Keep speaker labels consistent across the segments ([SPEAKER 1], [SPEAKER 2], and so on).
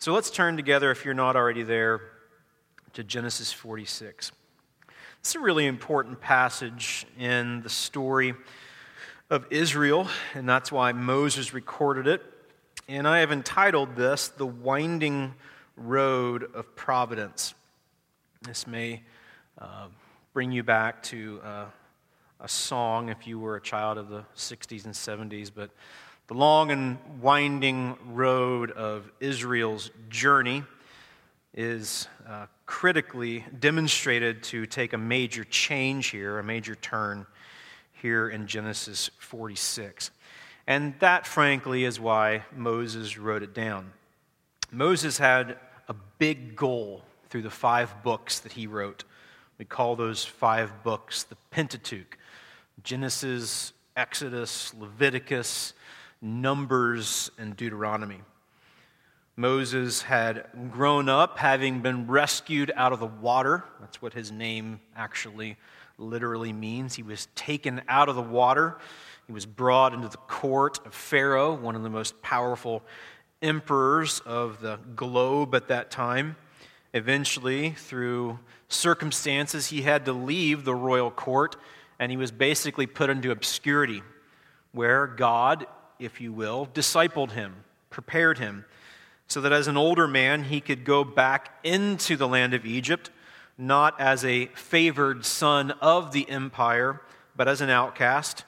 [SPEAKER 1] So let's turn together, if you're not already there, to Genesis 46. It's a really important passage in the story of Israel, and that's why Moses recorded it. And I have entitled this The Winding Road of Providence. This may uh, bring you back to uh, a song if you were a child of the 60s and 70s, but the long and winding road of Israel's journey is uh, critically demonstrated to take a major change here, a major turn here in Genesis 46. And that, frankly, is why Moses wrote it down. Moses had a big goal through the five books that he wrote. We call those five books the Pentateuch Genesis, Exodus, Leviticus, Numbers, and Deuteronomy. Moses had grown up having been rescued out of the water. That's what his name actually literally means. He was taken out of the water. He was brought into the court of Pharaoh, one of the most powerful emperors of the globe at that time. Eventually, through circumstances, he had to leave the royal court and he was basically put into obscurity, where God, if you will, discipled him, prepared him, so that as an older man he could go back into the land of Egypt, not as a favored son of the empire, but as an outcast,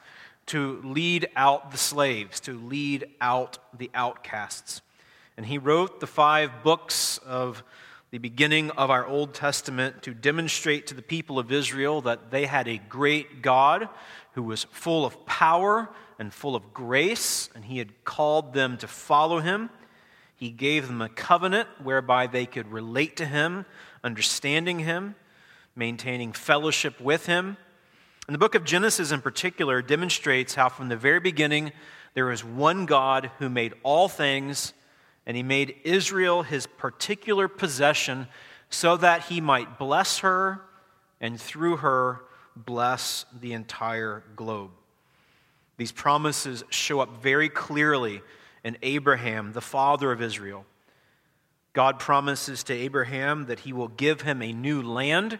[SPEAKER 1] to lead out the slaves, to lead out the outcasts. And he wrote the five books of the beginning of our Old Testament to demonstrate to the people of Israel that they had a great God who was full of power and full of grace, and he had called them to follow him. He gave them a covenant whereby they could relate to him, understanding him, maintaining fellowship with him. And the book of Genesis, in particular, demonstrates how from the very beginning there is one God who made all things and he made Israel his particular possession so that he might bless her and through her bless the entire globe. These promises show up very clearly in Abraham, the father of Israel. God promises to Abraham that he will give him a new land,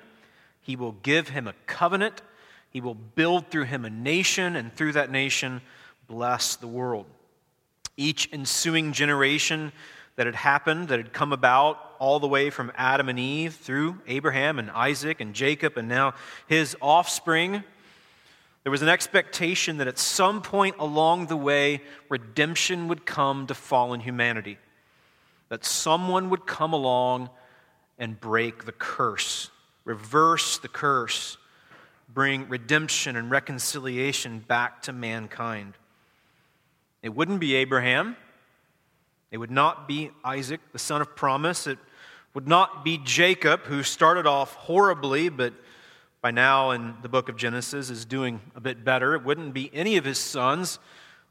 [SPEAKER 1] he will give him a covenant, he will build through him a nation, and through that nation, bless the world each ensuing generation that had happened, that had come about all the way from Adam and Eve through Abraham and Isaac and Jacob and now his offspring. There was an expectation that at some point along the way, redemption would come to fallen humanity. That someone would come along and break the curse, reverse the curse, bring redemption and reconciliation back to mankind. It wouldn't be Abraham. It would not be Isaac, the son of promise. It would not be Jacob, who started off horribly, but by now in the book of Genesis is doing a bit better. It wouldn't be any of his sons,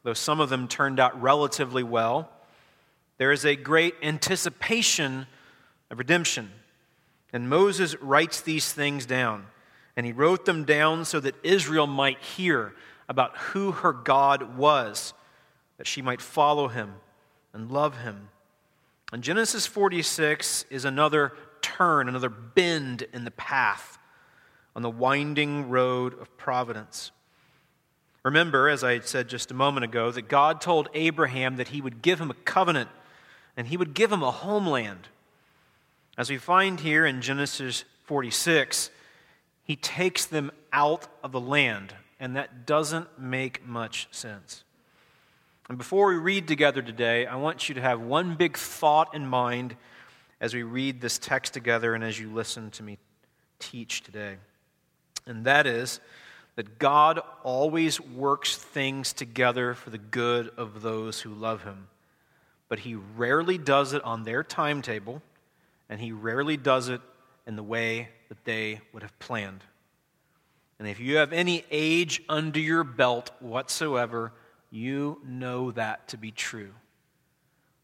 [SPEAKER 1] though some of them turned out relatively well. There is a great anticipation of redemption. And Moses writes these things down. And he wrote them down so that Israel might hear about who her God was that she might follow him and love him. And Genesis 46 is another turn, another bend in the path on the winding road of providence. Remember, as I said just a moment ago, that God told Abraham that he would give him a covenant and he would give him a homeland. As we find here in Genesis 46, he takes them out of the land, and that doesn't make much sense. And before we read together today, I want you to have one big thought in mind as we read this text together and as you listen to me teach today. And that is that God always works things together for the good of those who love Him. But He rarely does it on their timetable, and He rarely does it in the way that they would have planned. And if you have any age under your belt whatsoever, you know that to be true,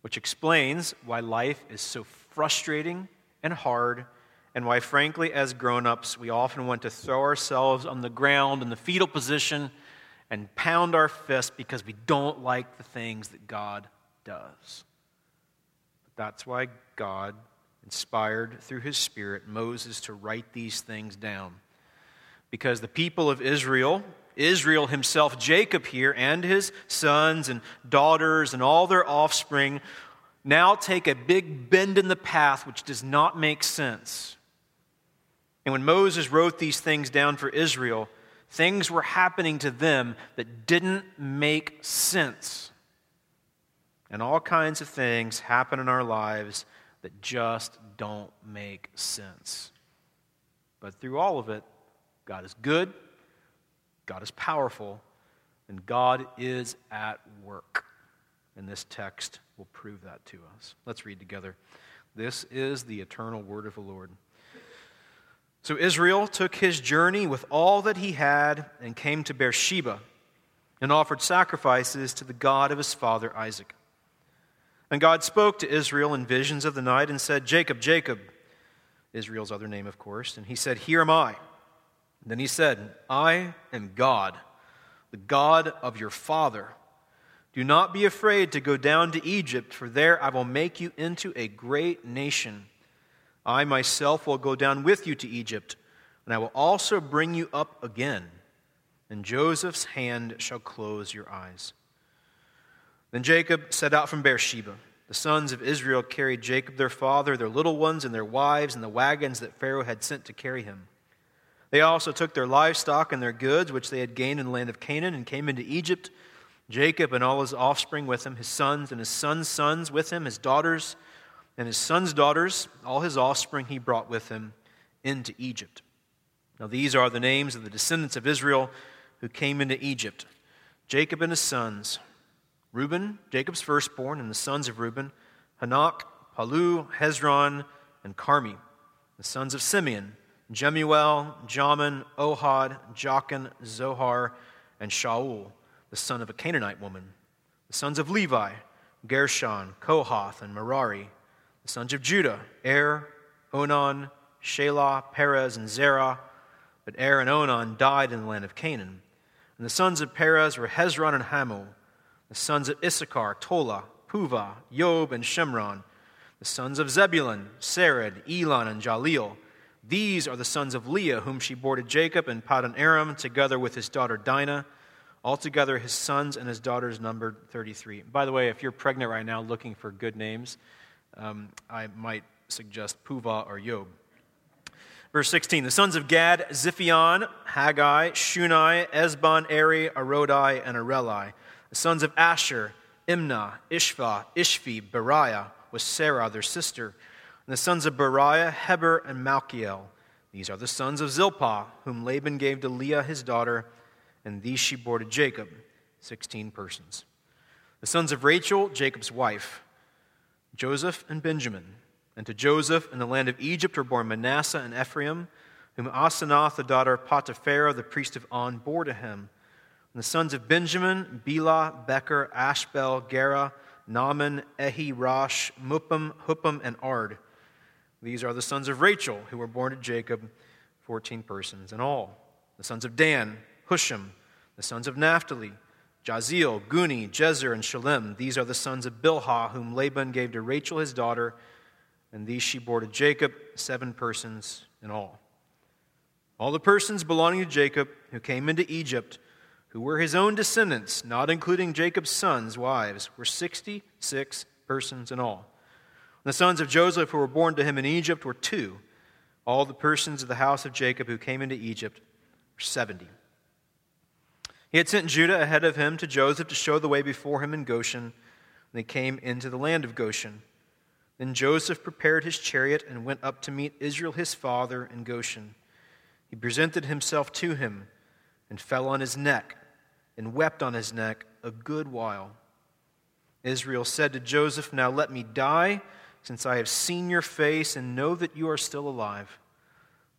[SPEAKER 1] which explains why life is so frustrating and hard, and why, frankly, as grown ups, we often want to throw ourselves on the ground in the fetal position and pound our fist because we don't like the things that God does. But That's why God inspired through his Spirit Moses to write these things down. Because the people of Israel, Israel himself, Jacob here, and his sons and daughters and all their offspring, now take a big bend in the path which does not make sense. And when Moses wrote these things down for Israel, things were happening to them that didn't make sense. And all kinds of things happen in our lives that just don't make sense. But through all of it, God is good, God is powerful, and God is at work. And this text will prove that to us. Let's read together. This is the eternal word of the Lord. So Israel took his journey with all that he had and came to Beersheba and offered sacrifices to the God of his father Isaac. And God spoke to Israel in visions of the night and said, Jacob, Jacob, Israel's other name, of course. And he said, Here am I. And then he said, I am God, the God of your father. Do not be afraid to go down to Egypt, for there I will make you into a great nation. I myself will go down with you to Egypt, and I will also bring you up again, and Joseph's hand shall close your eyes. Then Jacob set out from Beersheba. The sons of Israel carried Jacob their father, their little ones, and their wives, and the wagons that Pharaoh had sent to carry him. They also took their livestock and their goods, which they had gained in the land of Canaan, and came into Egypt Jacob and all his offspring with him, his sons and his sons' sons with him, his daughters and his sons' daughters, all his offspring he brought with him into Egypt. Now, these are the names of the descendants of Israel who came into Egypt Jacob and his sons, Reuben, Jacob's firstborn, and the sons of Reuben, Hanoch, Pallu, Hezron, and Carmi, the sons of Simeon, Jemuel, Jamin, Ohad, Jachin, Zohar, and Shaul the son of a Canaanite woman. The sons of Levi, Gershon, Kohath, and Merari. The sons of Judah, Er, Onan, Shelah, Perez, and Zerah. But Er and Onan died in the land of Canaan. And the sons of Perez were Hezron and Hamul. The sons of Issachar, Tola, Puvah, Yob, and Shimron. The sons of Zebulun, Sered, Elon, and Jahleel. These are the sons of Leah, whom she bore to Jacob in Paddan Aram, together with his daughter Dinah. Altogether, his sons and his daughters numbered 33. By the way, if you're pregnant right now looking for good names, um, I might suggest Puvah or Yob. Verse 16 The sons of Gad, Ziphion, Haggai, Shunai, Ezbon, Eri, Arodi, and Areli. The sons of Asher, Imnah, Ishva, Ishvi, Beriah, with Sarah, their sister. And the sons of Beriah, Heber, and Malchiel. These are the sons of Zilpah, whom Laban gave to Leah his daughter and these she bore to Jacob, 16 persons. The sons of Rachel, Jacob's wife, Joseph and Benjamin. And to Joseph in the land of Egypt were born Manasseh and Ephraim, whom Asenath, the daughter of Potiphera, the priest of On, bore to him. And the sons of Benjamin, Bela, Becher, Ashbel, Gera, Naaman, Ehi, Rosh, Muppim, Huppim, and Ard. These are the sons of Rachel, who were born to Jacob, 14 persons in all. The sons of Dan, Hushim, the sons of Naphtali, Jahzeel, Guni, Jezer, and Shalem. These are the sons of Bilhah, whom Laban gave to Rachel his daughter, and these she bore to Jacob, seven persons in all. All the persons belonging to Jacob who came into Egypt, who were his own descendants, not including Jacob's sons' wives, were 66 persons in all. The sons of Joseph who were born to him in Egypt were two. All the persons of the house of Jacob who came into Egypt were 70. He had sent Judah ahead of him to Joseph to show the way before him in Goshen. And They came into the land of Goshen. Then Joseph prepared his chariot and went up to meet Israel his father in Goshen. He presented himself to him and fell on his neck and wept on his neck a good while. Israel said to Joseph, Now let me die, since I have seen your face and know that you are still alive.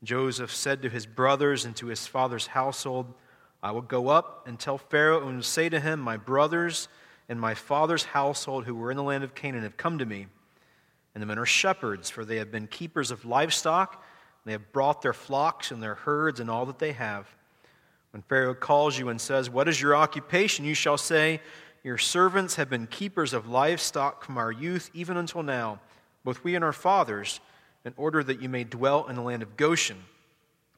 [SPEAKER 1] Joseph said to his brothers and to his father's household, I will go up and tell Pharaoh and say to him, My brothers and my father's household who were in the land of Canaan have come to me. And the men are shepherds, for they have been keepers of livestock. They have brought their flocks and their herds and all that they have. When Pharaoh calls you and says, What is your occupation? you shall say, Your servants have been keepers of livestock from our youth even until now. both we and our fathers, in order that you may dwell in the land of Goshen.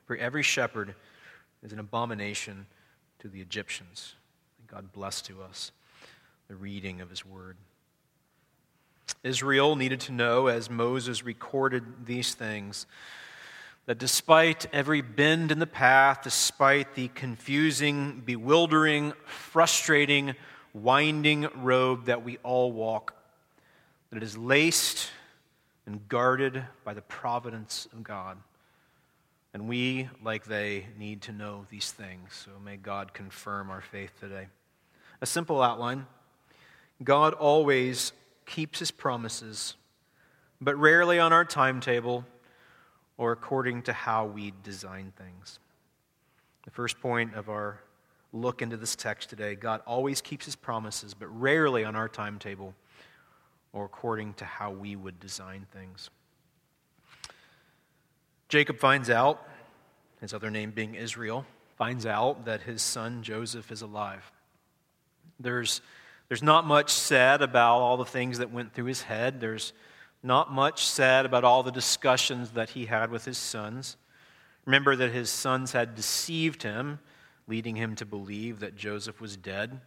[SPEAKER 1] For every shepherd is an abomination to the Egyptians. God bless to us the reading of his word. Israel needed to know, as Moses recorded these things, that despite every bend in the path, despite the confusing, bewildering, frustrating, winding road that we all walk, that it is laced and guarded by the providence of God. And we, like they, need to know these things. So may God confirm our faith today. A simple outline God always keeps his promises, but rarely on our timetable or according to how we design things. The first point of our look into this text today God always keeps his promises, but rarely on our timetable or according to how we would design things. Jacob finds out, his other name being Israel, finds out that his son Joseph is alive. There's, there's not much said about all the things that went through his head. There's not much said about all the discussions that he had with his sons. Remember that his sons had deceived him, leading him to believe that Joseph was dead.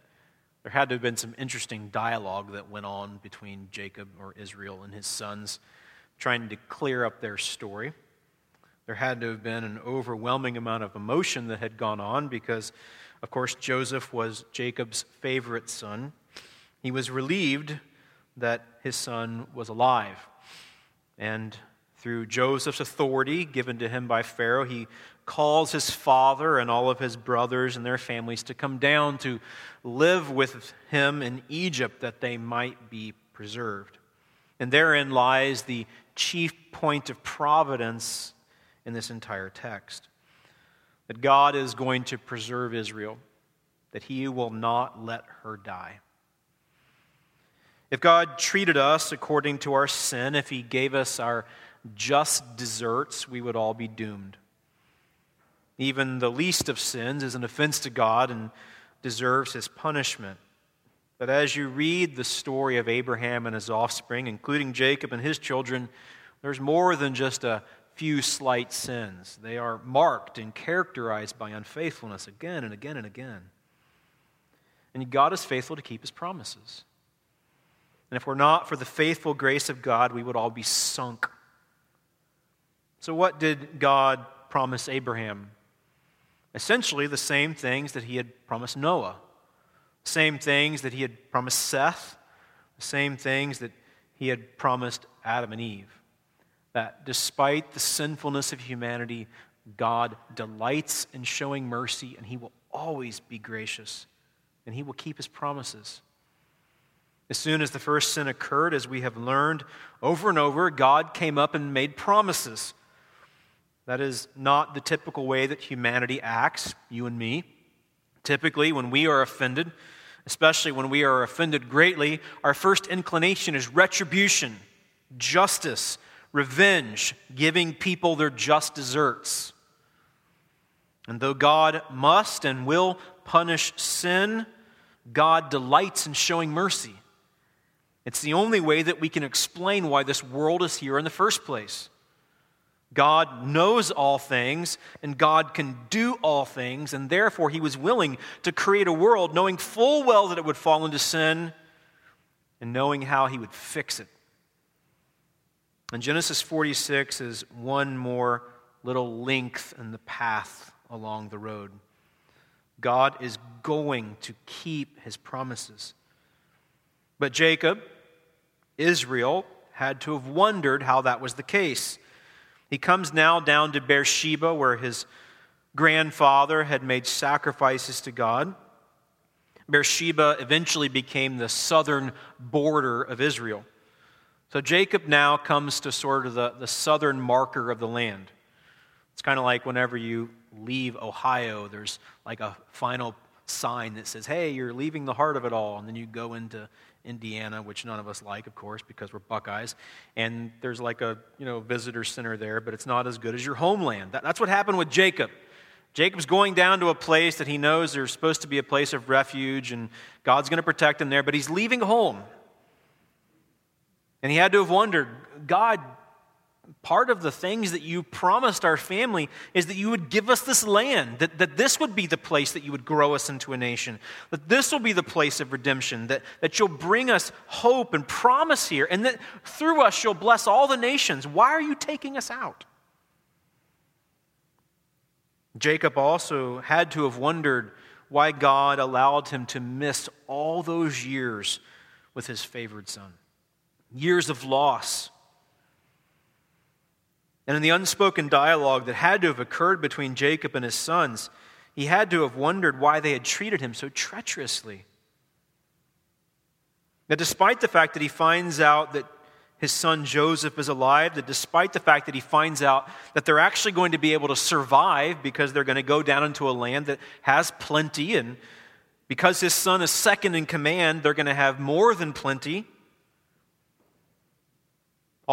[SPEAKER 1] There had to have been some interesting dialogue that went on between Jacob or Israel and his sons, trying to clear up their story. There had to have been an overwhelming amount of emotion that had gone on because, of course, Joseph was Jacob's favorite son. He was relieved that his son was alive. And through Joseph's authority given to him by Pharaoh, he calls his father and all of his brothers and their families to come down to live with him in Egypt that they might be preserved. And therein lies the chief point of providence in this entire text that God is going to preserve Israel, that he will not let her die. If God treated us according to our sin, if He gave us our just deserts, we would all be doomed. Even the least of sins is an offense to God and deserves His punishment. But as you read the story of Abraham and his offspring, including Jacob and his children, there's more than just a few slight sins. They are marked and characterized by unfaithfulness again and again and again. And God is faithful to keep his promises. And if we're not for the faithful grace of God, we would all be sunk. So, what did God promise Abraham? Essentially, the same things that he had promised Noah, same things that he had promised Seth, the same things that he had promised Adam and Eve. That despite the sinfulness of humanity, God delights in showing mercy, and he will always be gracious, and he will keep his promises. As soon as the first sin occurred, as we have learned over and over, God came up and made promises. That is not the typical way that humanity acts, you and me. Typically, when we are offended, especially when we are offended greatly, our first inclination is retribution, justice, revenge, giving people their just deserts. And though God must and will punish sin, God delights in showing mercy. It's the only way that we can explain why this world is here in the first place. God knows all things, and God can do all things, and therefore He was willing to create a world knowing full well that it would fall into sin and knowing how He would fix it. And Genesis 46 is one more little length in the path along the road. God is going to keep His promises. But Jacob, Israel, had to have wondered how that was the case. He comes now down to Beersheba, where his grandfather had made sacrifices to God. Beersheba eventually became the southern border of Israel. So Jacob now comes to sort of the, the southern marker of the land. It's kind of like whenever you leave Ohio, there's like a final sign that says, hey, you're leaving the heart of it all. And then you go into Indiana, which none of us like, of course, because we're Buckeyes. And there's like a you know visitor center there, but it's not as good as your homeland. That, that's what happened with Jacob. Jacob's going down to a place that he knows there's supposed to be a place of refuge, and God's going to protect him there, but he's leaving home. And he had to have wondered God, part of the things that you promised our family is that you would give us this land, that, that this would be the place that you would grow us into a nation, that this will be the place of redemption, that, that you'll bring us hope and promise here, and that through us you'll bless all the nations. Why are you taking us out? Jacob also had to have wondered why God allowed him to miss all those years with his favored son years of loss. And in the unspoken dialogue that had to have occurred between Jacob and his sons, he had to have wondered why they had treated him so treacherously. Now, despite the fact that he finds out that his son Joseph is alive, that despite the fact that he finds out that they're actually going to be able to survive because they're going to go down into a land that has plenty, and because his son is second in command, they're going to have more than plenty.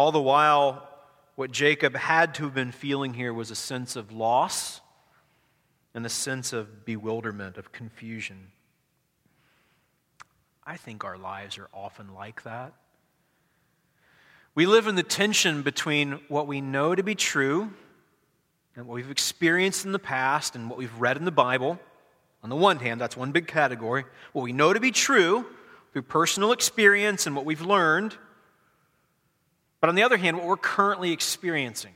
[SPEAKER 1] All the while, what Jacob had to have been feeling here was a sense of loss and a sense of bewilderment, of confusion. I think our lives are often like that. We live in the tension between what we know to be true and what we've experienced in the past and what we've read in the Bible. On the one hand, that's one big category. What we know to be true through personal experience and what we've learned. But on the other hand, what we're currently experiencing.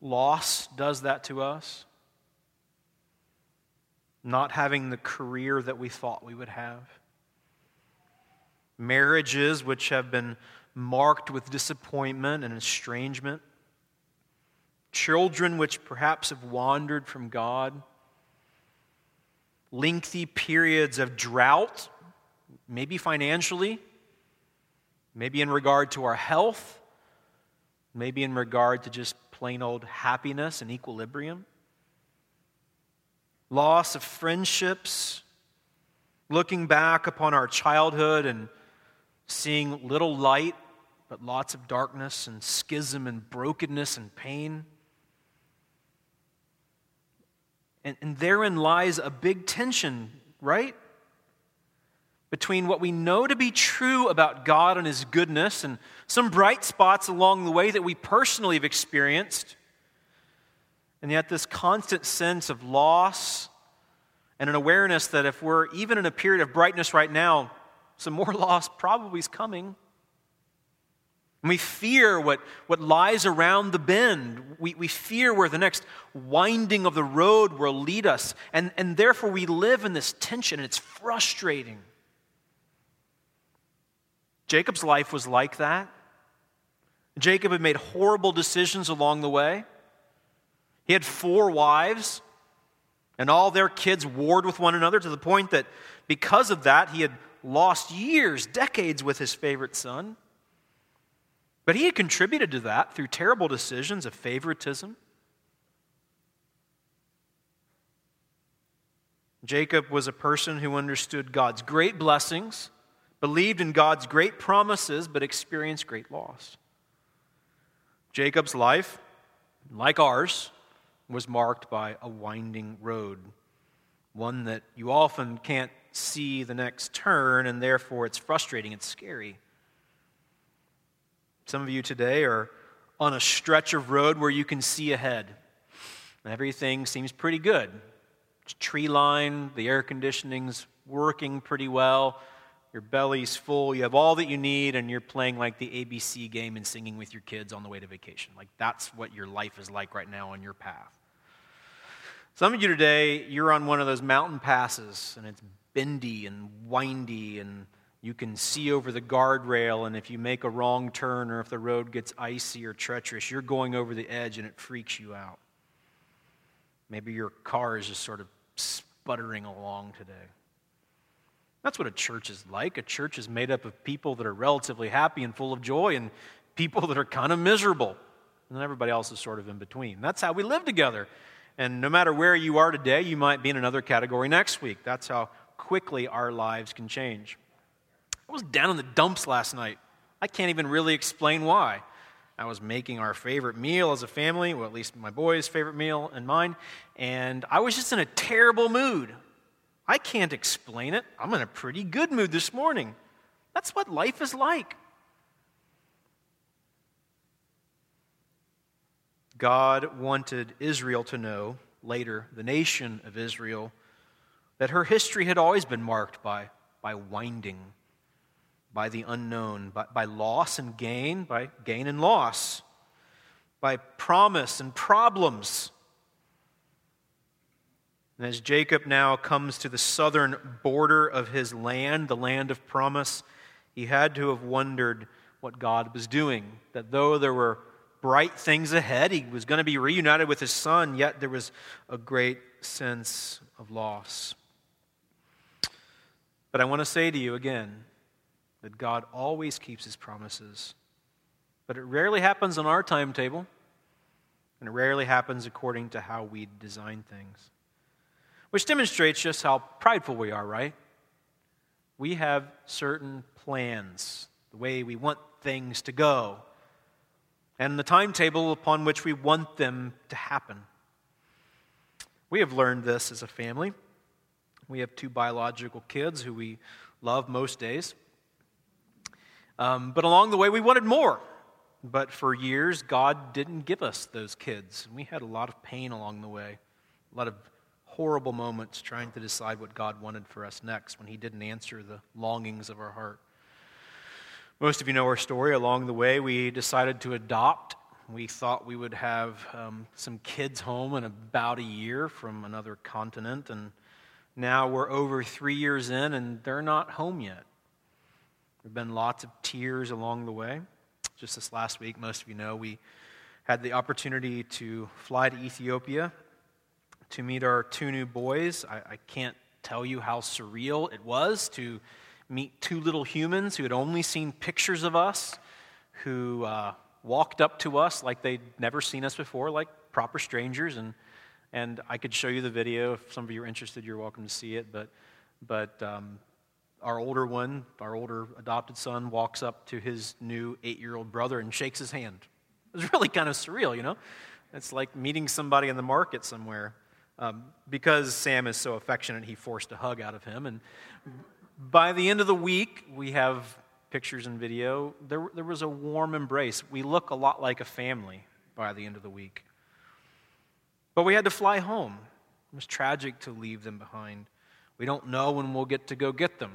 [SPEAKER 1] Loss does that to us. Not having the career that we thought we would have. Marriages which have been marked with disappointment and estrangement. Children which perhaps have wandered from God. Lengthy periods of drought, maybe financially Maybe in regard to our health, maybe in regard to just plain old happiness and equilibrium. Loss of friendships, looking back upon our childhood and seeing little light, but lots of darkness and schism and brokenness and pain. And, and therein lies a big tension, right? Between what we know to be true about God and His goodness and some bright spots along the way that we personally have experienced, and yet this constant sense of loss and an awareness that if we're even in a period of brightness right now, some more loss probably is coming. And we fear what, what lies around the bend. We, we fear where the next winding of the road will lead us. And, and therefore, we live in this tension, and it's frustrating. Jacob's life was like that. Jacob had made horrible decisions along the way. He had four wives, and all their kids warred with one another to the point that because of that, he had lost years, decades with his favorite son. But he had contributed to that through terrible decisions of favoritism. Jacob was a person who understood God's great blessings believed in God's great promises, but experienced great loss. Jacob's life, like ours, was marked by a winding road, one that you often can't see the next turn, and therefore it's frustrating, it's scary. Some of you today are on a stretch of road where you can see ahead. Everything seems pretty good. It's tree line, the air conditioning's working pretty well your belly's full, you have all that you need, and you're playing like the ABC game and singing with your kids on the way to vacation. Like that's what your life is like right now on your path. Some of you today, you're on one of those mountain passes, and it's bendy and windy, and you can see over the guardrail, and if you make a wrong turn or if the road gets icy or treacherous, you're going over the edge and it freaks you out. Maybe your car is just sort of sputtering along today. That's what a church is like. A church is made up of people that are relatively happy and full of joy and people that are kind of miserable. And then everybody else is sort of in between. That's how we live together. And no matter where you are today, you might be in another category next week. That's how quickly our lives can change. I was down in the dumps last night. I can't even really explain why. I was making our favorite meal as a family, well, at least my boys' favorite meal and mine, and I was just in a terrible mood. I can't explain it. I'm in a pretty good mood this morning. That's what life is like. God wanted Israel to know, later, the nation of Israel, that her history had always been marked by, by winding, by the unknown, by, by loss and gain, by gain and loss, by promise and problems. And as Jacob now comes to the southern border of his land, the land of promise, he had to have wondered what God was doing. That though there were bright things ahead, he was going to be reunited with his son, yet there was a great sense of loss. But I want to say to you again that God always keeps his promises. But it rarely happens on our timetable, and it rarely happens according to how we design things. Which demonstrates just how prideful we are, right? We have certain plans, the way we want things to go, and the timetable upon which we want them to happen. We have learned this as a family. We have two biological kids who we love most days. Um, but along the way, we wanted more. But for years, God didn't give us those kids. And we had a lot of pain along the way, a lot of horrible moments trying to decide what God wanted for us next when He didn't answer the longings of our heart. Most of you know our story. Along the way, we decided to adopt. We thought we would have um, some kids home in about a year from another continent, and now we're over three years in, and they're not home yet. There have been lots of tears along the way. Just this last week, most of you know, we had the opportunity to fly to Ethiopia to meet our two new boys. I, I can't tell you how surreal it was to meet two little humans who had only seen pictures of us, who uh, walked up to us like they'd never seen us before, like proper strangers, and and I could show you the video if some of you are interested. You're welcome to see it. But, but um, our older one, our older adopted son, walks up to his new eight year old brother and shakes his hand. It was really kind of surreal, you know? It's like meeting somebody in the market somewhere. Um, because Sam is so affectionate, he forced a hug out of him. And by the end of the week, we have pictures and video. There, there was a warm embrace. We look a lot like a family by the end of the week. But we had to fly home. It was tragic to leave them behind. We don't know when we'll get to go get them.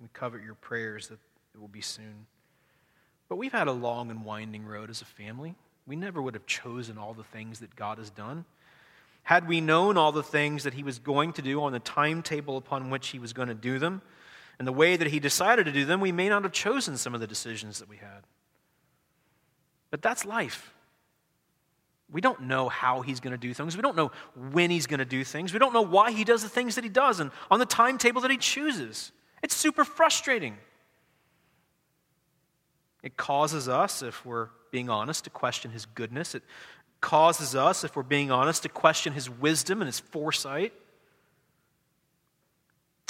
[SPEAKER 1] We covet your prayers that it will be soon. But we've had a long and winding road as a family. We never would have chosen all the things that God has done. Had we known all the things that He was going to do on the timetable upon which He was going to do them, and the way that He decided to do them, we may not have chosen some of the decisions that we had. But that's life. We don't know how he's going to do things. We don't know when he's going to do things. We don't know why he does the things that he does and on the timetable that he chooses. It's super frustrating. It causes us, if we're being honest, to question his goodness. It causes us, if we're being honest, to question his wisdom and his foresight.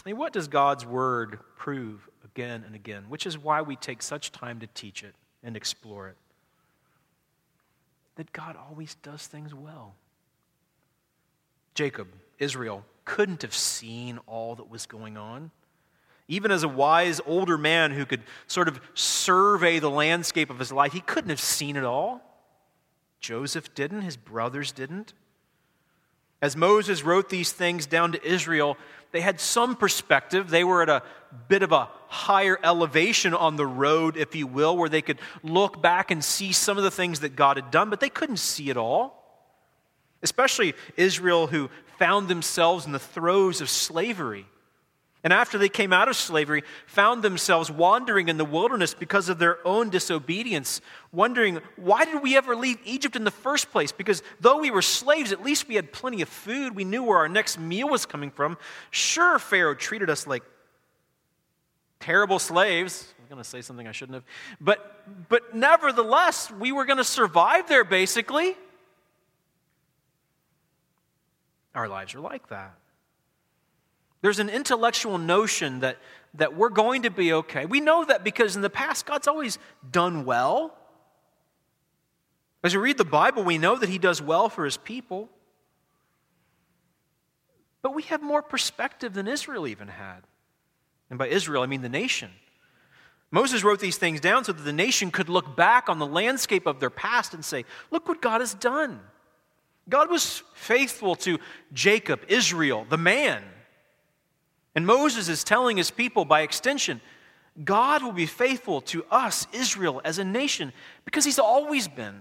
[SPEAKER 1] I mean, what does God's word prove again and again? Which is why we take such time to teach it and explore it that God always does things well. Jacob, Israel, couldn't have seen all that was going on. Even as a wise older man who could sort of survey the landscape of his life, he couldn't have seen it all. Joseph didn't, his brothers didn't. As Moses wrote these things down to Israel, they had some perspective. They were at a bit of a higher elevation on the road, if you will, where they could look back and see some of the things that God had done, but they couldn't see it all. Especially Israel, who found themselves in the throes of slavery and after they came out of slavery, found themselves wandering in the wilderness because of their own disobedience, wondering, why did we ever leave Egypt in the first place? Because though we were slaves, at least we had plenty of food. We knew where our next meal was coming from. Sure, Pharaoh treated us like terrible slaves. I'm going to say something I shouldn't have. But, but nevertheless, we were going to survive there, basically. Our lives are like that. There's an intellectual notion that, that we're going to be okay. We know that because in the past, God's always done well. As we read the Bible, we know that He does well for His people. But we have more perspective than Israel even had. And by Israel, I mean the nation. Moses wrote these things down so that the nation could look back on the landscape of their past and say, Look what God has done. God was faithful to Jacob, Israel, the man. And Moses is telling his people, by extension, God will be faithful to us, Israel, as a nation, because he's always been.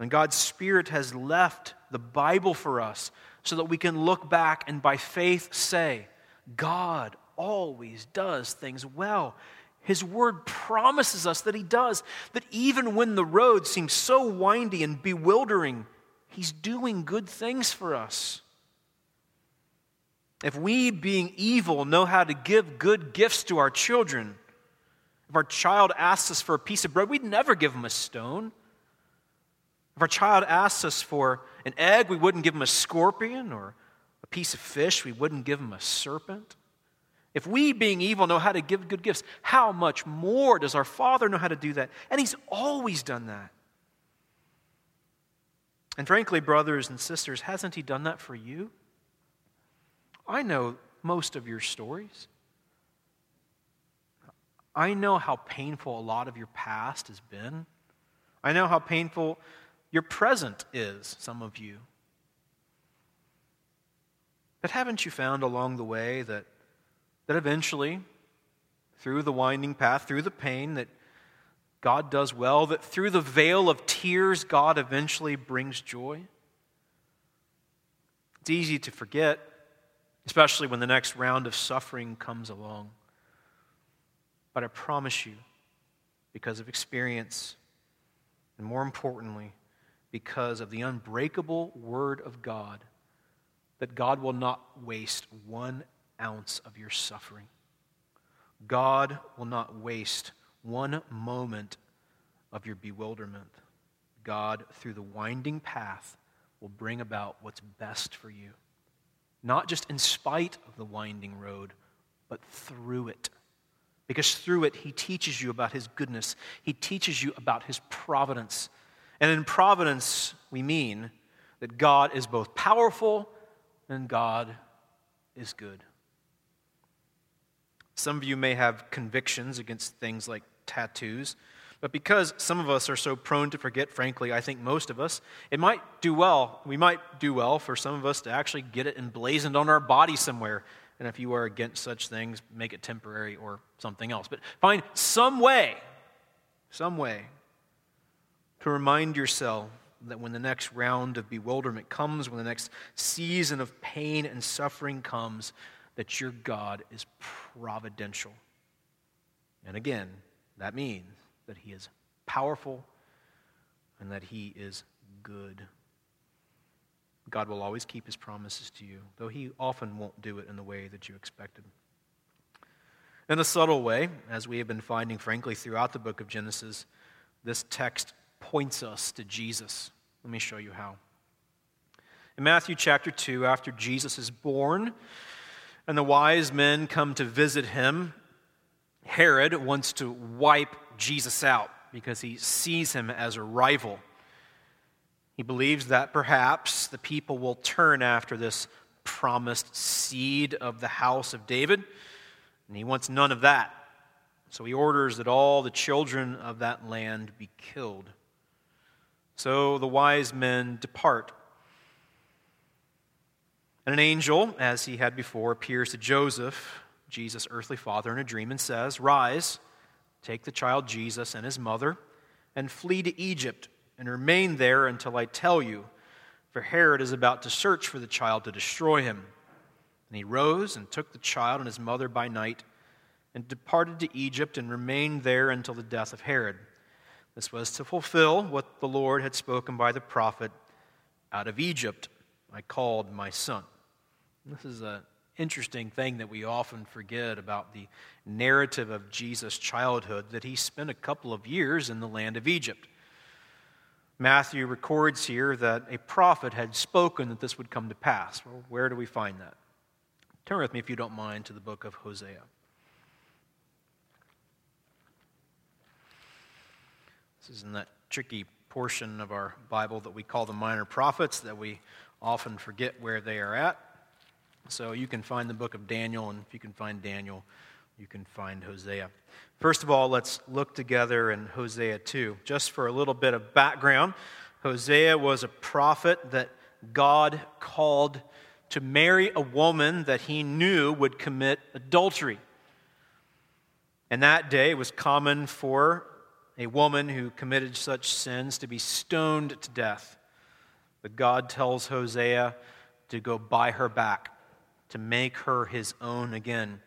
[SPEAKER 1] And God's Spirit has left the Bible for us so that we can look back and by faith say, God always does things well. His word promises us that He does, that even when the road seems so windy and bewildering, He's doing good things for us. If we, being evil, know how to give good gifts to our children, if our child asks us for a piece of bread, we'd never give them a stone. If our child asks us for an egg, we wouldn't give them a scorpion, or a piece of fish, we wouldn't give them a serpent. If we, being evil, know how to give good gifts, how much more does our Father know how to do that? And He's always done that. And frankly, brothers and sisters, hasn't He done that for you? I know most of your stories. I know how painful a lot of your past has been. I know how painful your present is, some of you. But haven't you found along the way that that eventually, through the winding path, through the pain, that God does well, that through the veil of tears, God eventually brings joy. It's easy to forget, especially when the next round of suffering comes along. But I promise you, because of experience, and more importantly, because of the unbreakable Word of God, that God will not waste one ounce of your suffering. God will not waste one moment of your bewilderment. God, through the winding path, will bring about what's best for you. Not just in spite of the winding road, but through it. Because through it, He teaches you about His goodness, He teaches you about His providence. And in providence, we mean that God is both powerful and God is good. Some of you may have convictions against things like tattoos, but because some of us are so prone to forget, frankly, I think most of us, it might do well. We might do well for some of us to actually get it emblazoned on our body somewhere. And if you are against such things, make it temporary or something else. But find some way, some way to remind yourself that when the next round of bewilderment comes, when the next season of pain and suffering comes, that your God is providential. And again, that means that He is powerful and that He is good. God will always keep His promises to you, though He often won't do it in the way that you expected. In a subtle way, as we have been finding, frankly, throughout the book of Genesis, this text points us to Jesus. Let me show you how. In Matthew chapter 2, after Jesus is born, and the wise men come to visit him. Herod wants to wipe Jesus out because he sees him as a rival. He believes that perhaps the people will turn after this promised seed of the house of David, and he wants none of that. So he orders that all the children of that land be killed. So the wise men depart and an angel, as he had before, appears to Joseph, Jesus' earthly father, in a dream and says, Rise, take the child Jesus and his mother, and flee to Egypt, and remain there until I tell you, for Herod is about to search for the child to destroy him. And he rose and took the child and his mother by night, and departed to Egypt, and remained there until the death of Herod. This was to fulfill what the Lord had spoken by the prophet Out of Egypt I called my son. This is an interesting thing that we often forget about the narrative of Jesus' childhood that he spent a couple of years in the land of Egypt. Matthew records here that a prophet had spoken that this would come to pass. Well, where do we find that? Turn with me, if you don't mind, to the book of Hosea. This is in that tricky portion of our Bible that we call the minor prophets that we often forget where they are at. So you can find the book of Daniel, and if you can find Daniel, you can find Hosea. First of all, let's look together in Hosea 2. Just for a little bit of background, Hosea was a prophet that God called to marry a woman that he knew would commit adultery. And that day it was common for a woman who committed such sins to be stoned to death. But God tells Hosea to go buy her back, to make her his own again.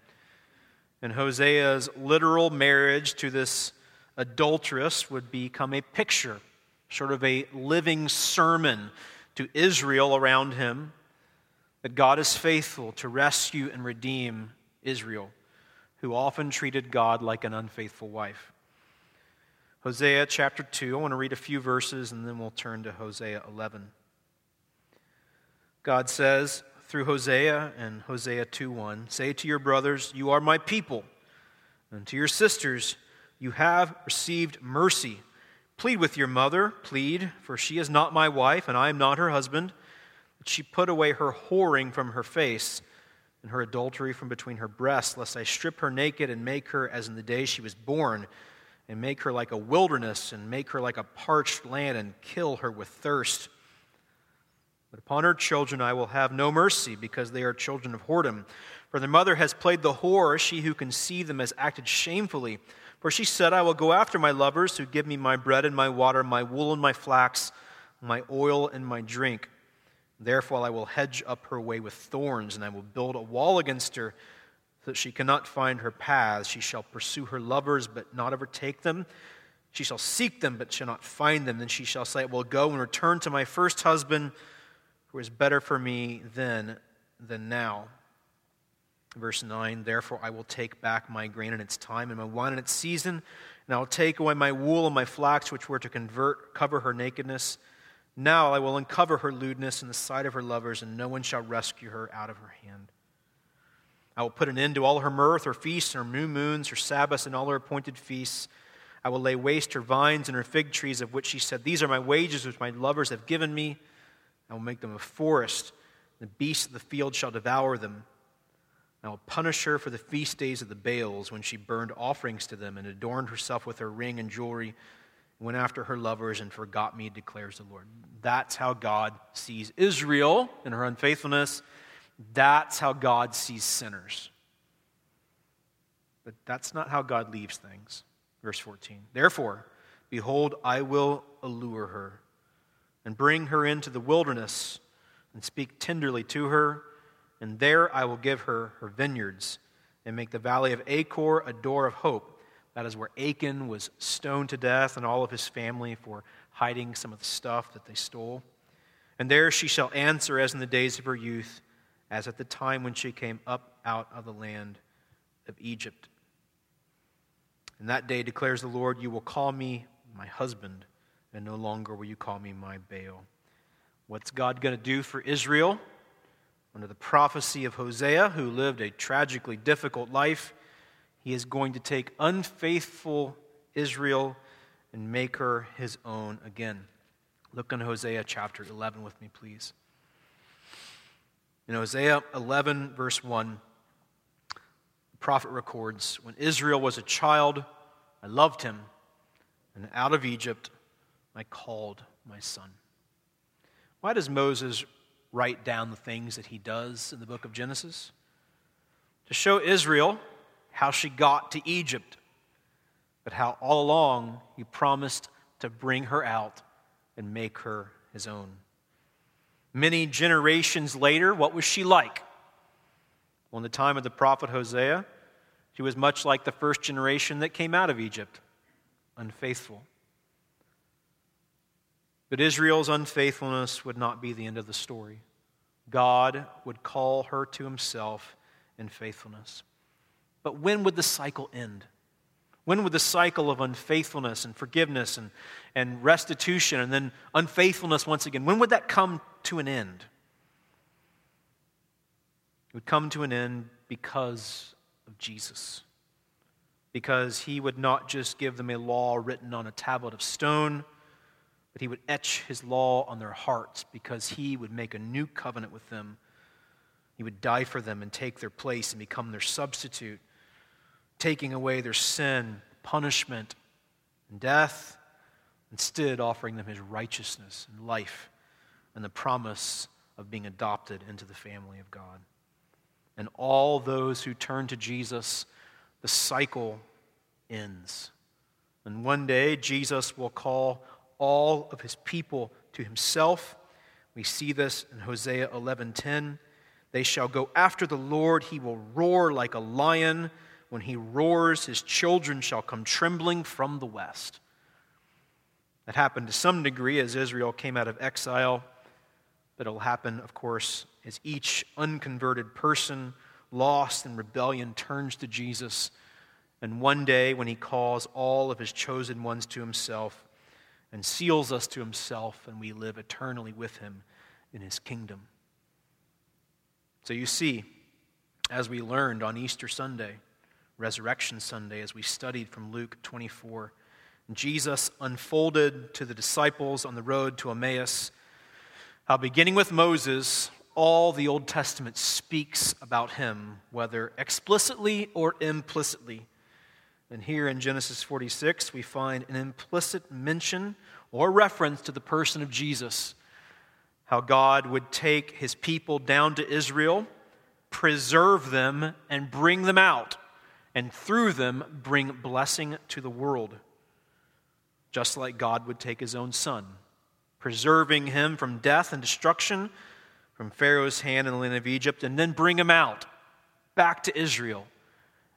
[SPEAKER 1] And Hosea's literal marriage to this adulteress would become a picture, sort of a living sermon to Israel around him that God is faithful to rescue and redeem Israel, who often treated God like an unfaithful wife. Hosea chapter 2, I want to read a few verses and then we'll turn to Hosea 11. God says through Hosea and Hosea 2:1, "Say to your brothers, you are my people, and to your sisters, you have received mercy. Plead with your mother, plead, for she is not my wife and I am not her husband." But she put away her whoring from her face and her adultery from between her breasts, lest I strip her naked and make her as in the day she was born, and make her like a wilderness, and make her like a parched land, and kill her with thirst. But upon her children I will have no mercy, because they are children of whoredom. For their mother has played the whore, she who conceived them has acted shamefully. For she said, I will go after my lovers who give me my bread and my water, my wool and my flax, my oil and my drink. Therefore I will hedge up her way with thorns, and I will build a wall against her, so that she cannot find her paths. She shall pursue her lovers, but not overtake them. She shall seek them, but shall not find them. Then she shall say, I will go and return to my first husband who is better for me then than now. Verse 9 Therefore I will take back my grain in its time and my wine in its season, and I will take away my wool and my flax, which were to convert, cover her nakedness. Now I will uncover her lewdness in the sight of her lovers, and no one shall rescue her out of her hand. I will put an end to all her mirth, her feasts, her new moons, her Sabbaths, and all her appointed feasts. I will lay waste her vines and her fig trees, of which she said, These are my wages which my lovers have given me. I will make them a forest. The beasts of the field shall devour them. I will punish her for the feast days of the Baals, when she burned offerings to them and adorned herself with her ring and jewelry, went after her lovers and forgot me, declares the Lord. That's how God sees Israel in her unfaithfulness. That's how God sees sinners. But that's not how God leaves things. Verse 14. Therefore, behold, I will allure her and bring her into the wilderness and speak tenderly to her. And there I will give her her vineyards and make the valley of Achor a door of hope. That is where Achan was stoned to death and all of his family for hiding some of the stuff that they stole. And there she shall answer as in the days of her youth, as at the time when she came up out of the land of Egypt. In that day declares the Lord, you will call me my husband and no longer will you call me my Baal. What's God going to do for Israel? Under the prophecy of Hosea, who lived a tragically difficult life, he is going to take unfaithful Israel and make her his own again. Look in Hosea chapter 11 with me, please. In Hosea 11, verse 1, the prophet records When Israel was a child, I loved him, and out of Egypt I called my son. Why does Moses write down the things that he does in the book of Genesis? To show Israel how she got to Egypt, but how all along he promised to bring her out and make her his own. Many generations later, what was she like? Well, in the time of the prophet Hosea, she was much like the first generation that came out of Egypt unfaithful but Israel's unfaithfulness would not be the end of the story. God would call her to himself in faithfulness. But when would the cycle end? When would the cycle of unfaithfulness and forgiveness and, and restitution and then unfaithfulness once again, when would that come to an end? It would come to an end because of Jesus. Because he would not just give them a law written on a tablet of stone but he would etch his law on their hearts because he would make a new covenant with them. He would die for them and take their place and become their substitute taking away their sin, punishment, and death, instead offering them his righteousness and life and the promise of being adopted into the family of God. And all those who turn to Jesus, the cycle ends. And one day, Jesus will call all of his people to himself. We see this in Hosea 11:10. They shall go after the Lord, he will roar like a lion. When he roars, his children shall come trembling from the west. That happened to some degree as Israel came out of exile, but it will happen, of course, as each unconverted person lost in rebellion turns to Jesus. And one day, when he calls all of his chosen ones to himself and seals us to himself, and we live eternally with him in his kingdom. So you see, as we learned on Easter Sunday, Resurrection Sunday, as we studied from Luke 24, Jesus unfolded to the disciples on the road to Emmaus how, beginning with Moses, all the Old Testament speaks about him, whether explicitly or implicitly. And here in Genesis 46, we find an implicit mention or reference to the person of Jesus. How God would take his people down to Israel, preserve them, and bring them out, and through them bring blessing to the world just like God would take his own son, preserving him from death and destruction from Pharaoh's hand in the land of Egypt, and then bring him out back to Israel,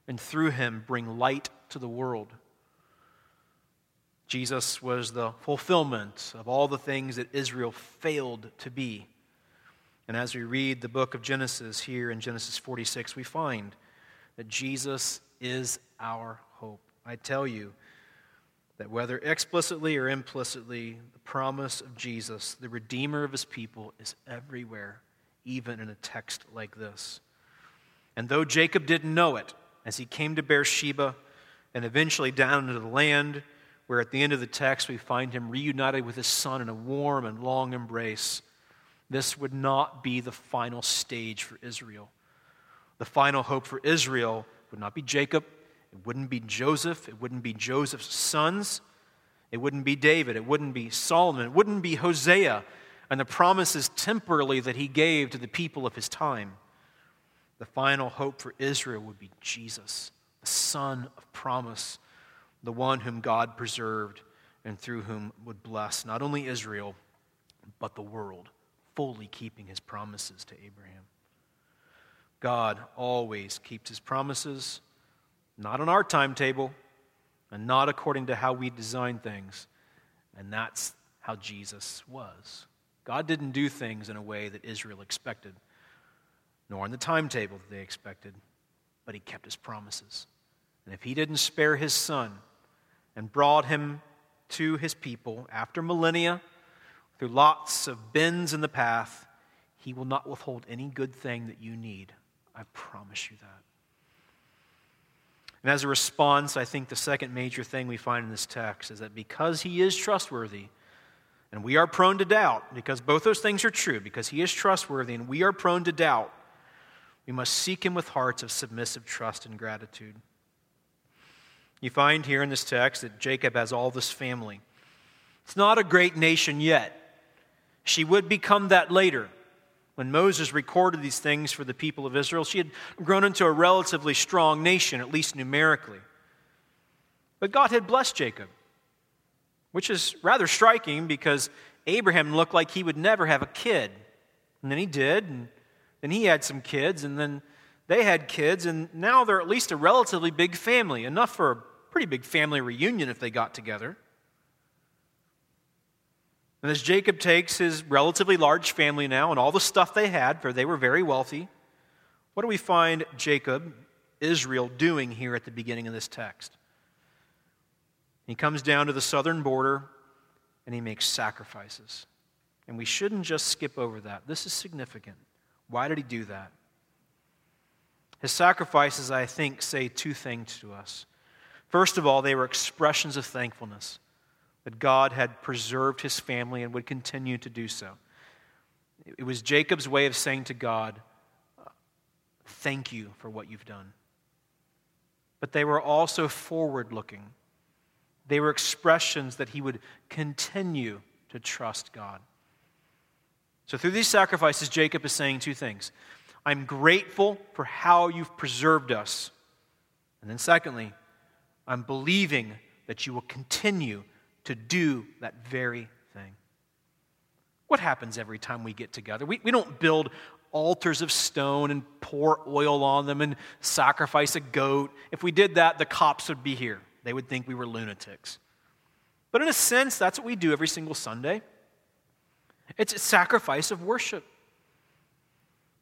[SPEAKER 1] and through him bring light to the world. Jesus was the fulfillment of all the things that Israel failed to be. And as we read the book of Genesis here in Genesis 46, we find that Jesus is our hope. I tell you, that whether explicitly or implicitly, the promise of Jesus, the Redeemer of his people, is everywhere, even in a text like this. And though Jacob didn't know it, as he came to Beersheba and eventually down into the land, where at the end of the text we find him reunited with his son in a warm and long embrace, this would not be the final stage for Israel. The final hope for Israel would not be Jacob, it wouldn't be Joseph. It wouldn't be Joseph's sons. It wouldn't be David. It wouldn't be Solomon. It wouldn't be Hosea and the promises temporally that he gave to the people of his time. The final hope for Israel would be Jesus, the Son of promise, the one whom God preserved and through whom would bless not only Israel, but the world, fully keeping his promises to Abraham. God always keeps his promises not on our timetable, and not according to how we design things. And that's how Jesus was. God didn't do things in a way that Israel expected, nor on the timetable that they expected, but he kept his promises. And if he didn't spare his son and brought him to his people after millennia through lots of bends in the path, he will not withhold any good thing that you need. I promise you that. And as a response, I think the second major thing we find in this text is that because he is trustworthy, and we are prone to doubt, because both those things are true, because he is trustworthy and we are prone to doubt, we must seek him with hearts of submissive trust and gratitude. You find here in this text that Jacob has all this family. It's not a great nation yet. She would become that later. When Moses recorded these things for the people of Israel, she had grown into a relatively strong nation, at least numerically. But God had blessed Jacob, which is rather striking because Abraham looked like he would never have a kid. And then he did, and then he had some kids, and then they had kids, and now they're at least a relatively big family, enough for a pretty big family reunion if they got together. And as Jacob takes his relatively large family now and all the stuff they had, for they were very wealthy, what do we find Jacob, Israel, doing here at the beginning of this text? He comes down to the southern border and he makes sacrifices. And we shouldn't just skip over that. This is significant. Why did he do that? His sacrifices, I think, say two things to us. First of all, they were expressions of thankfulness that God had preserved his family and would continue to do so. It was Jacob's way of saying to God, Thank you for what you've done. but they were also forward looking. They were expressions that he would continue to trust God. So, through these sacrifices, Jacob is saying two things I'm grateful for how you've preserved us. And then, secondly, I'm believing that you will continue to do that very thing. What happens every time we get together? We, we don't build altars of stone and pour oil on them and sacrifice a goat. If we did that, the cops would be here. They would think we were lunatics. But in a sense, that's what we do every single Sunday. It's a sacrifice of worship.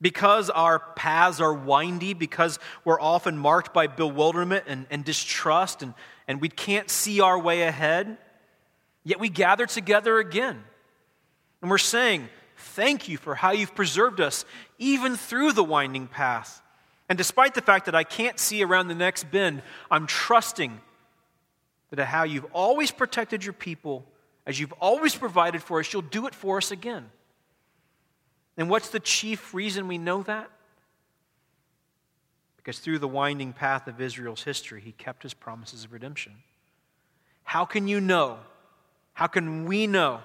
[SPEAKER 1] Because our paths are windy, because we're often marked by bewilderment and, and distrust, and, and we can't see our way ahead, yet we gather together again. And we're saying, Thank you for how you've preserved us, even through the winding path. And despite the fact that I can't see around the next bend, I'm trusting that how you've always protected your people, as you've always provided for us, you'll do it for us again. And what's the chief reason we know that? Because through the winding path of Israel's history, he kept his promises of redemption. How can you know? How can we know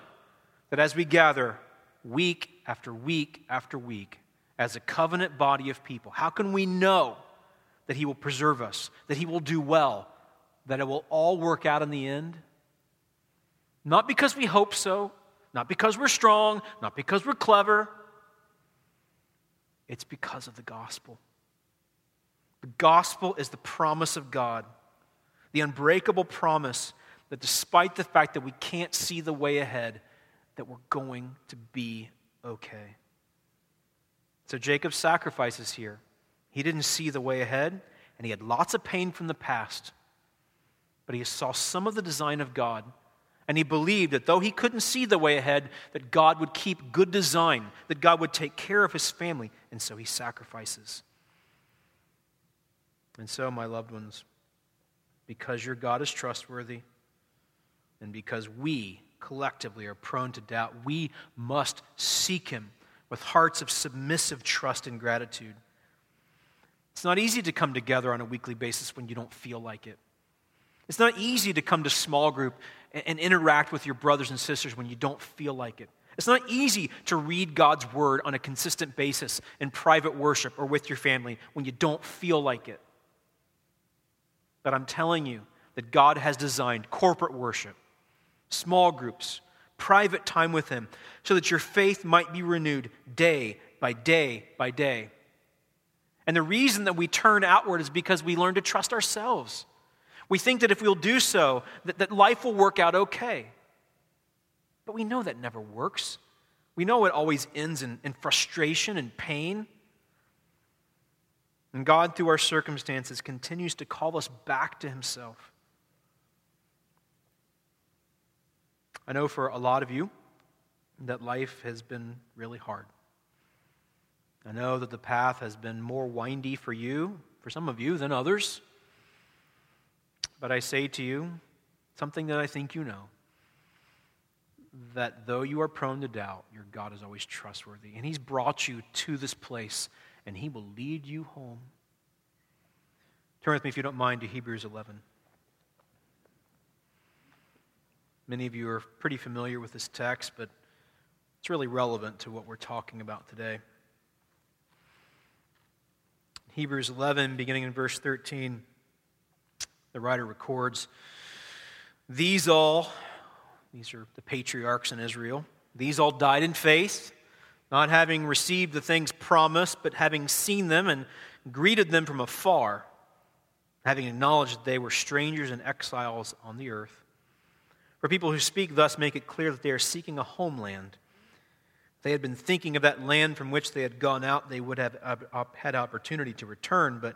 [SPEAKER 1] that as we gather week after week after week as a covenant body of people, how can we know that he will preserve us, that he will do well, that it will all work out in the end? Not because we hope so, not because we're strong, not because we're clever. It's because of the gospel. The gospel is the promise of God, the unbreakable promise that despite the fact that we can't see the way ahead, that we're going to be okay. So Jacob sacrifices here. He didn't see the way ahead, and he had lots of pain from the past but he saw some of the design of God. And he believed that though he couldn't see the way ahead, that God would keep good design, that God would take care of his family. And so he sacrifices. And so, my loved ones, because your God is trustworthy, and because we collectively are prone to doubt, we must seek him with hearts of submissive trust and gratitude. It's not easy to come together on a weekly basis when you don't feel like it. It's not easy to come to small group and, and interact with your brothers and sisters when you don't feel like it. It's not easy to read God's word on a consistent basis in private worship or with your family when you don't feel like it. But I'm telling you that God has designed corporate worship, small groups, private time with Him, so that your faith might be renewed day by day by day. And the reason that we turn outward is because we learn to trust ourselves. We think that if we'll do so, that, that life will work out okay. But we know that never works. We know it always ends in, in frustration and pain. And God, through our circumstances, continues to call us back to Himself. I know for a lot of you that life has been really hard. I know that the path has been more windy for you, for some of you, than others. But I say to you something that I think you know that though you are prone to doubt, your God is always trustworthy. And He's brought you to this place, and He will lead you home. Turn with me, if you don't mind, to Hebrews 11. Many of you are pretty familiar with this text, but it's really relevant to what we're talking about today. Hebrews 11, beginning in verse 13 the writer records, These all, these are the patriarchs in Israel, these all died in faith, not having received the things promised, but having seen them and greeted them from afar, having acknowledged that they were strangers and exiles on the earth. For people who speak thus make it clear that they are seeking a homeland. They had been thinking of that land from which they had gone out, they would have had opportunity to return, but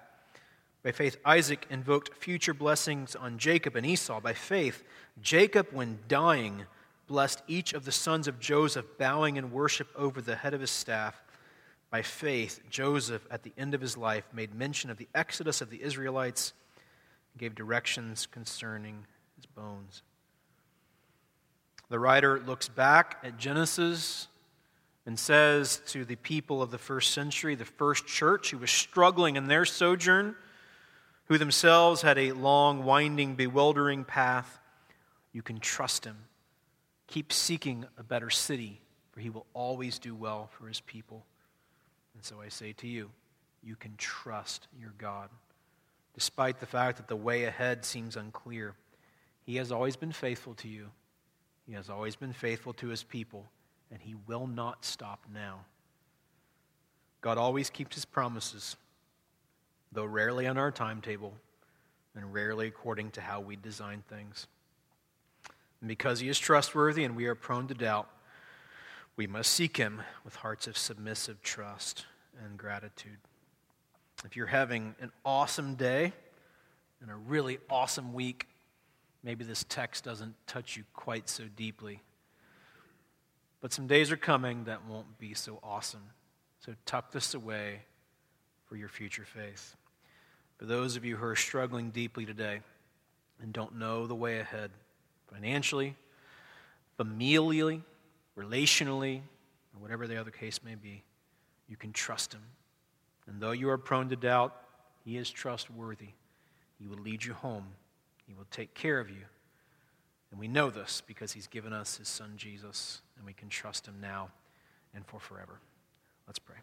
[SPEAKER 1] By faith, Isaac invoked future blessings on Jacob and Esau. By faith, Jacob, when dying, blessed each of the sons of Joseph, bowing in worship over the head of his staff. By faith, Joseph, at the end of his life, made mention of the exodus of the Israelites and gave directions concerning his bones. The writer looks back at Genesis and says to the people of the first century, the first church who was struggling in their sojourn, who themselves had a long, winding, bewildering path, you can trust him. Keep seeking a better city, for he will always do well for his people. And so I say to you, you can trust your God. Despite the fact that the way ahead seems unclear, he has always been faithful to you. He has always been faithful to his people, and he will not stop now. God always keeps his promises though rarely on our timetable and rarely according to how we design things. And because he is trustworthy and we are prone to doubt, we must seek him with hearts of submissive trust and gratitude. If you're having an awesome day and a really awesome week, maybe this text doesn't touch you quite so deeply. But some days are coming that won't be so awesome. So tuck this away for your future faith. For those of you who are struggling deeply today and don't know the way ahead, financially, familially, relationally, or whatever the other case may be, you can trust Him. And though you are prone to doubt, He is trustworthy. He will lead you home, He will take care of you. And we know this because He's given us His Son Jesus, and we can trust Him now and for forever. Let's pray.